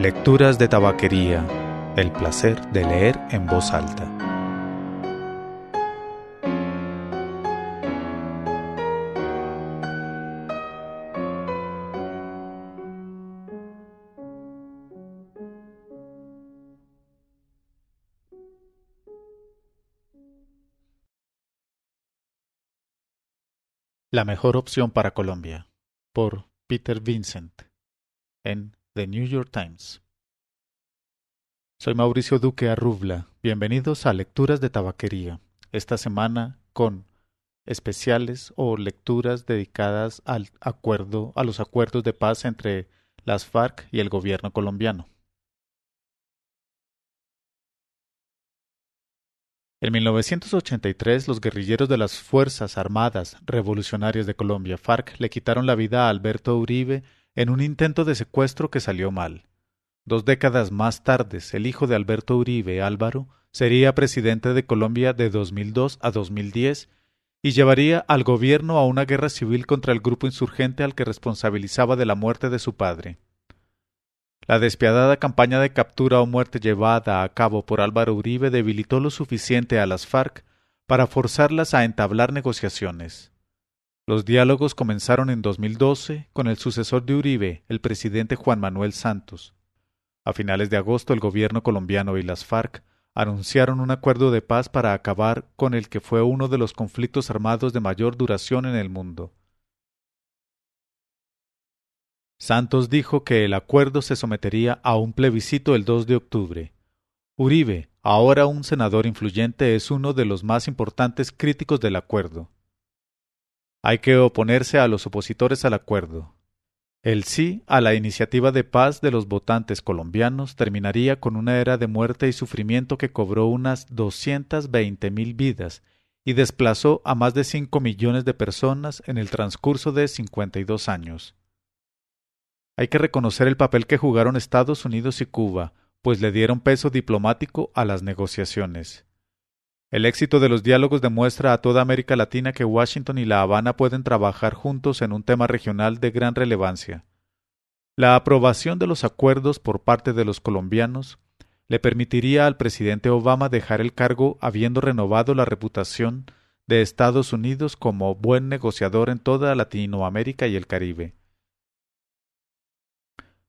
Lecturas de Tabaquería. El placer de leer en voz alta. La mejor opción para Colombia, por Peter Vincent, en The New York Times. Soy Mauricio Duque Arrubla. Bienvenidos a Lecturas de Tabaquería. Esta semana con especiales o lecturas dedicadas al acuerdo, a los acuerdos de paz entre las FARC y el gobierno colombiano. En 1983, los guerrilleros de las Fuerzas Armadas Revolucionarias de Colombia, FARC, le quitaron la vida a Alberto Uribe en un intento de secuestro que salió mal. Dos décadas más tarde, el hijo de Alberto Uribe, Álvaro, sería presidente de Colombia de 2002 a 2010 y llevaría al gobierno a una guerra civil contra el grupo insurgente al que responsabilizaba de la muerte de su padre. La despiadada campaña de captura o muerte llevada a cabo por Álvaro Uribe debilitó lo suficiente a las FARC para forzarlas a entablar negociaciones. Los diálogos comenzaron en 2012 con el sucesor de Uribe, el presidente Juan Manuel Santos. A finales de agosto el gobierno colombiano y las FARC anunciaron un acuerdo de paz para acabar con el que fue uno de los conflictos armados de mayor duración en el mundo. Santos dijo que el acuerdo se sometería a un plebiscito el 2 de octubre. Uribe, ahora un senador influyente, es uno de los más importantes críticos del acuerdo. Hay que oponerse a los opositores al acuerdo. El sí a la iniciativa de paz de los votantes colombianos terminaría con una era de muerte y sufrimiento que cobró unas doscientas veinte mil vidas y desplazó a más de cinco millones de personas en el transcurso de cincuenta y dos años. Hay que reconocer el papel que jugaron Estados Unidos y Cuba, pues le dieron peso diplomático a las negociaciones. El éxito de los diálogos demuestra a toda América Latina que Washington y La Habana pueden trabajar juntos en un tema regional de gran relevancia. La aprobación de los acuerdos por parte de los colombianos le permitiría al presidente Obama dejar el cargo habiendo renovado la reputación de Estados Unidos como buen negociador en toda Latinoamérica y el Caribe.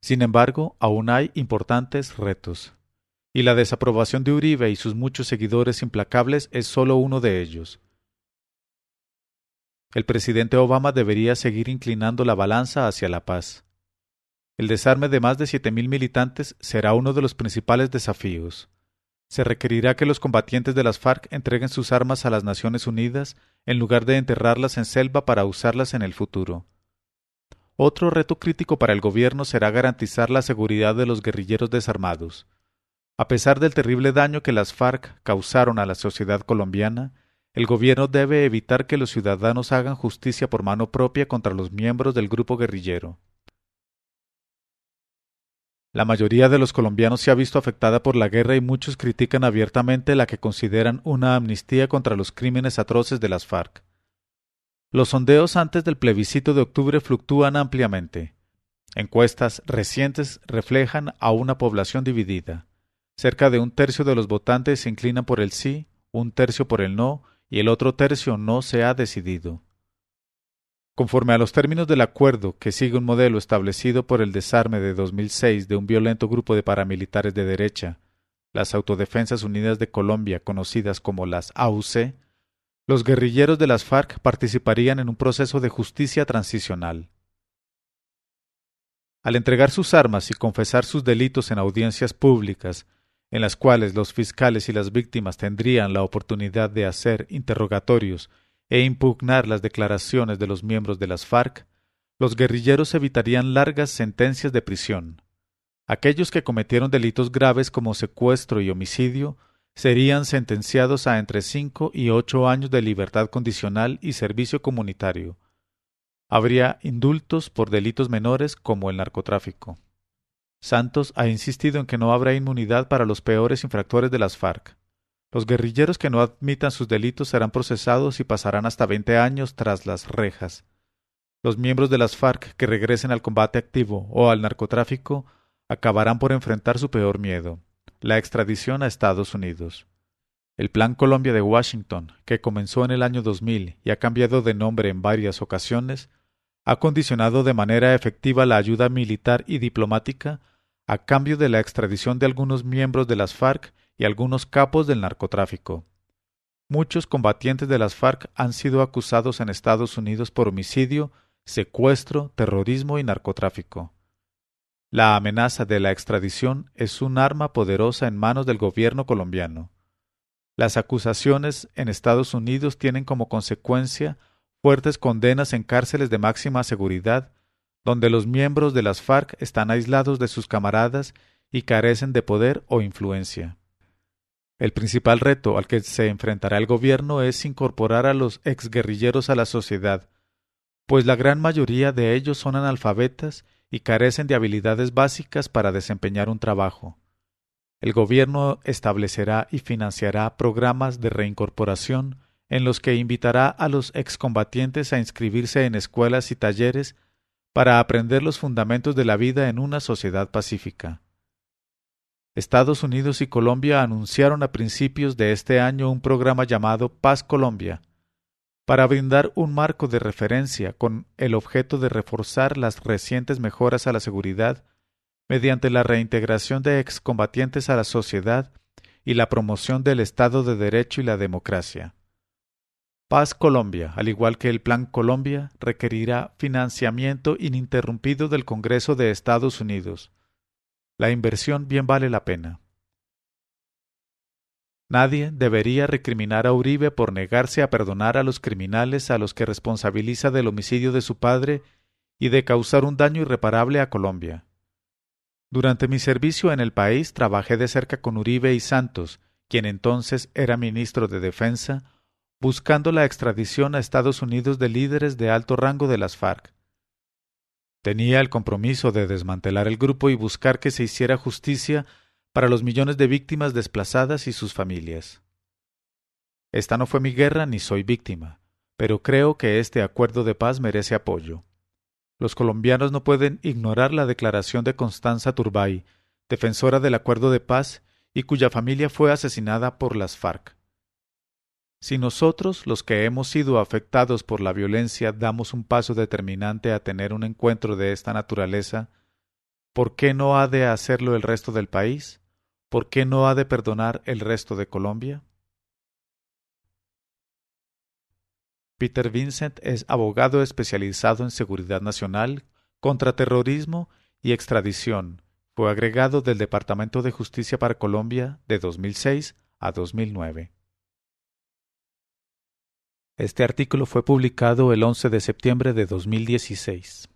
Sin embargo, aún hay importantes retos, y la desaprobación de Uribe y sus muchos seguidores implacables es solo uno de ellos. El presidente Obama debería seguir inclinando la balanza hacia la paz. El desarme de más de siete mil militantes será uno de los principales desafíos. Se requerirá que los combatientes de las FARC entreguen sus armas a las Naciones Unidas en lugar de enterrarlas en selva para usarlas en el futuro. Otro reto crítico para el gobierno será garantizar la seguridad de los guerrilleros desarmados. A pesar del terrible daño que las FARC causaron a la sociedad colombiana, el gobierno debe evitar que los ciudadanos hagan justicia por mano propia contra los miembros del grupo guerrillero. La mayoría de los colombianos se ha visto afectada por la guerra y muchos critican abiertamente la que consideran una amnistía contra los crímenes atroces de las FARC. Los sondeos antes del plebiscito de octubre fluctúan ampliamente. Encuestas recientes reflejan a una población dividida. Cerca de un tercio de los votantes se inclinan por el sí, un tercio por el no y el otro tercio no se ha decidido. Conforme a los términos del acuerdo que sigue un modelo establecido por el desarme de 2006 de un violento grupo de paramilitares de derecha, las Autodefensas Unidas de Colombia, conocidas como las AUC, los guerrilleros de las FARC participarían en un proceso de justicia transicional. Al entregar sus armas y confesar sus delitos en audiencias públicas, en las cuales los fiscales y las víctimas tendrían la oportunidad de hacer interrogatorios e impugnar las declaraciones de los miembros de las FARC, los guerrilleros evitarían largas sentencias de prisión. Aquellos que cometieron delitos graves como secuestro y homicidio serían sentenciados a entre cinco y ocho años de libertad condicional y servicio comunitario. Habría indultos por delitos menores como el narcotráfico. Santos ha insistido en que no habrá inmunidad para los peores infractores de las FARC. Los guerrilleros que no admitan sus delitos serán procesados y pasarán hasta veinte años tras las rejas. Los miembros de las FARC que regresen al combate activo o al narcotráfico acabarán por enfrentar su peor miedo, la extradición a Estados Unidos. El Plan Colombia de Washington, que comenzó en el año 2000 y ha cambiado de nombre en varias ocasiones, ha condicionado de manera efectiva la ayuda militar y diplomática a cambio de la extradición de algunos miembros de las FARC y algunos capos del narcotráfico. Muchos combatientes de las FARC han sido acusados en Estados Unidos por homicidio, secuestro, terrorismo y narcotráfico. La amenaza de la extradición es un arma poderosa en manos del gobierno colombiano. Las acusaciones en Estados Unidos tienen como consecuencia fuertes condenas en cárceles de máxima seguridad, donde los miembros de las FARC están aislados de sus camaradas y carecen de poder o influencia. El principal reto al que se enfrentará el gobierno es incorporar a los exguerrilleros a la sociedad, pues la gran mayoría de ellos son analfabetas y carecen de habilidades básicas para desempeñar un trabajo. El gobierno establecerá y financiará programas de reincorporación en los que invitará a los excombatientes a inscribirse en escuelas y talleres para aprender los fundamentos de la vida en una sociedad pacífica. Estados Unidos y Colombia anunciaron a principios de este año un programa llamado Paz Colombia, para brindar un marco de referencia con el objeto de reforzar las recientes mejoras a la seguridad mediante la reintegración de excombatientes a la sociedad y la promoción del Estado de Derecho y la democracia. Paz Colombia, al igual que el Plan Colombia, requerirá financiamiento ininterrumpido del Congreso de Estados Unidos. La inversión bien vale la pena. Nadie debería recriminar a Uribe por negarse a perdonar a los criminales a los que responsabiliza del homicidio de su padre y de causar un daño irreparable a Colombia. Durante mi servicio en el país trabajé de cerca con Uribe y Santos, quien entonces era ministro de Defensa, buscando la extradición a Estados Unidos de líderes de alto rango de las FARC. Tenía el compromiso de desmantelar el grupo y buscar que se hiciera justicia para los millones de víctimas desplazadas y sus familias. Esta no fue mi guerra ni soy víctima, pero creo que este acuerdo de paz merece apoyo. Los colombianos no pueden ignorar la declaración de Constanza Turbay, defensora del acuerdo de paz y cuya familia fue asesinada por las FARC. Si nosotros, los que hemos sido afectados por la violencia, damos un paso determinante a tener un encuentro de esta naturaleza, ¿por qué no ha de hacerlo el resto del país? ¿Por qué no ha de perdonar el resto de Colombia? Peter Vincent es abogado especializado en seguridad nacional, contraterrorismo y extradición. Fue agregado del Departamento de Justicia para Colombia de 2006 a 2009. Este artículo fue publicado el 11 de septiembre de 2016.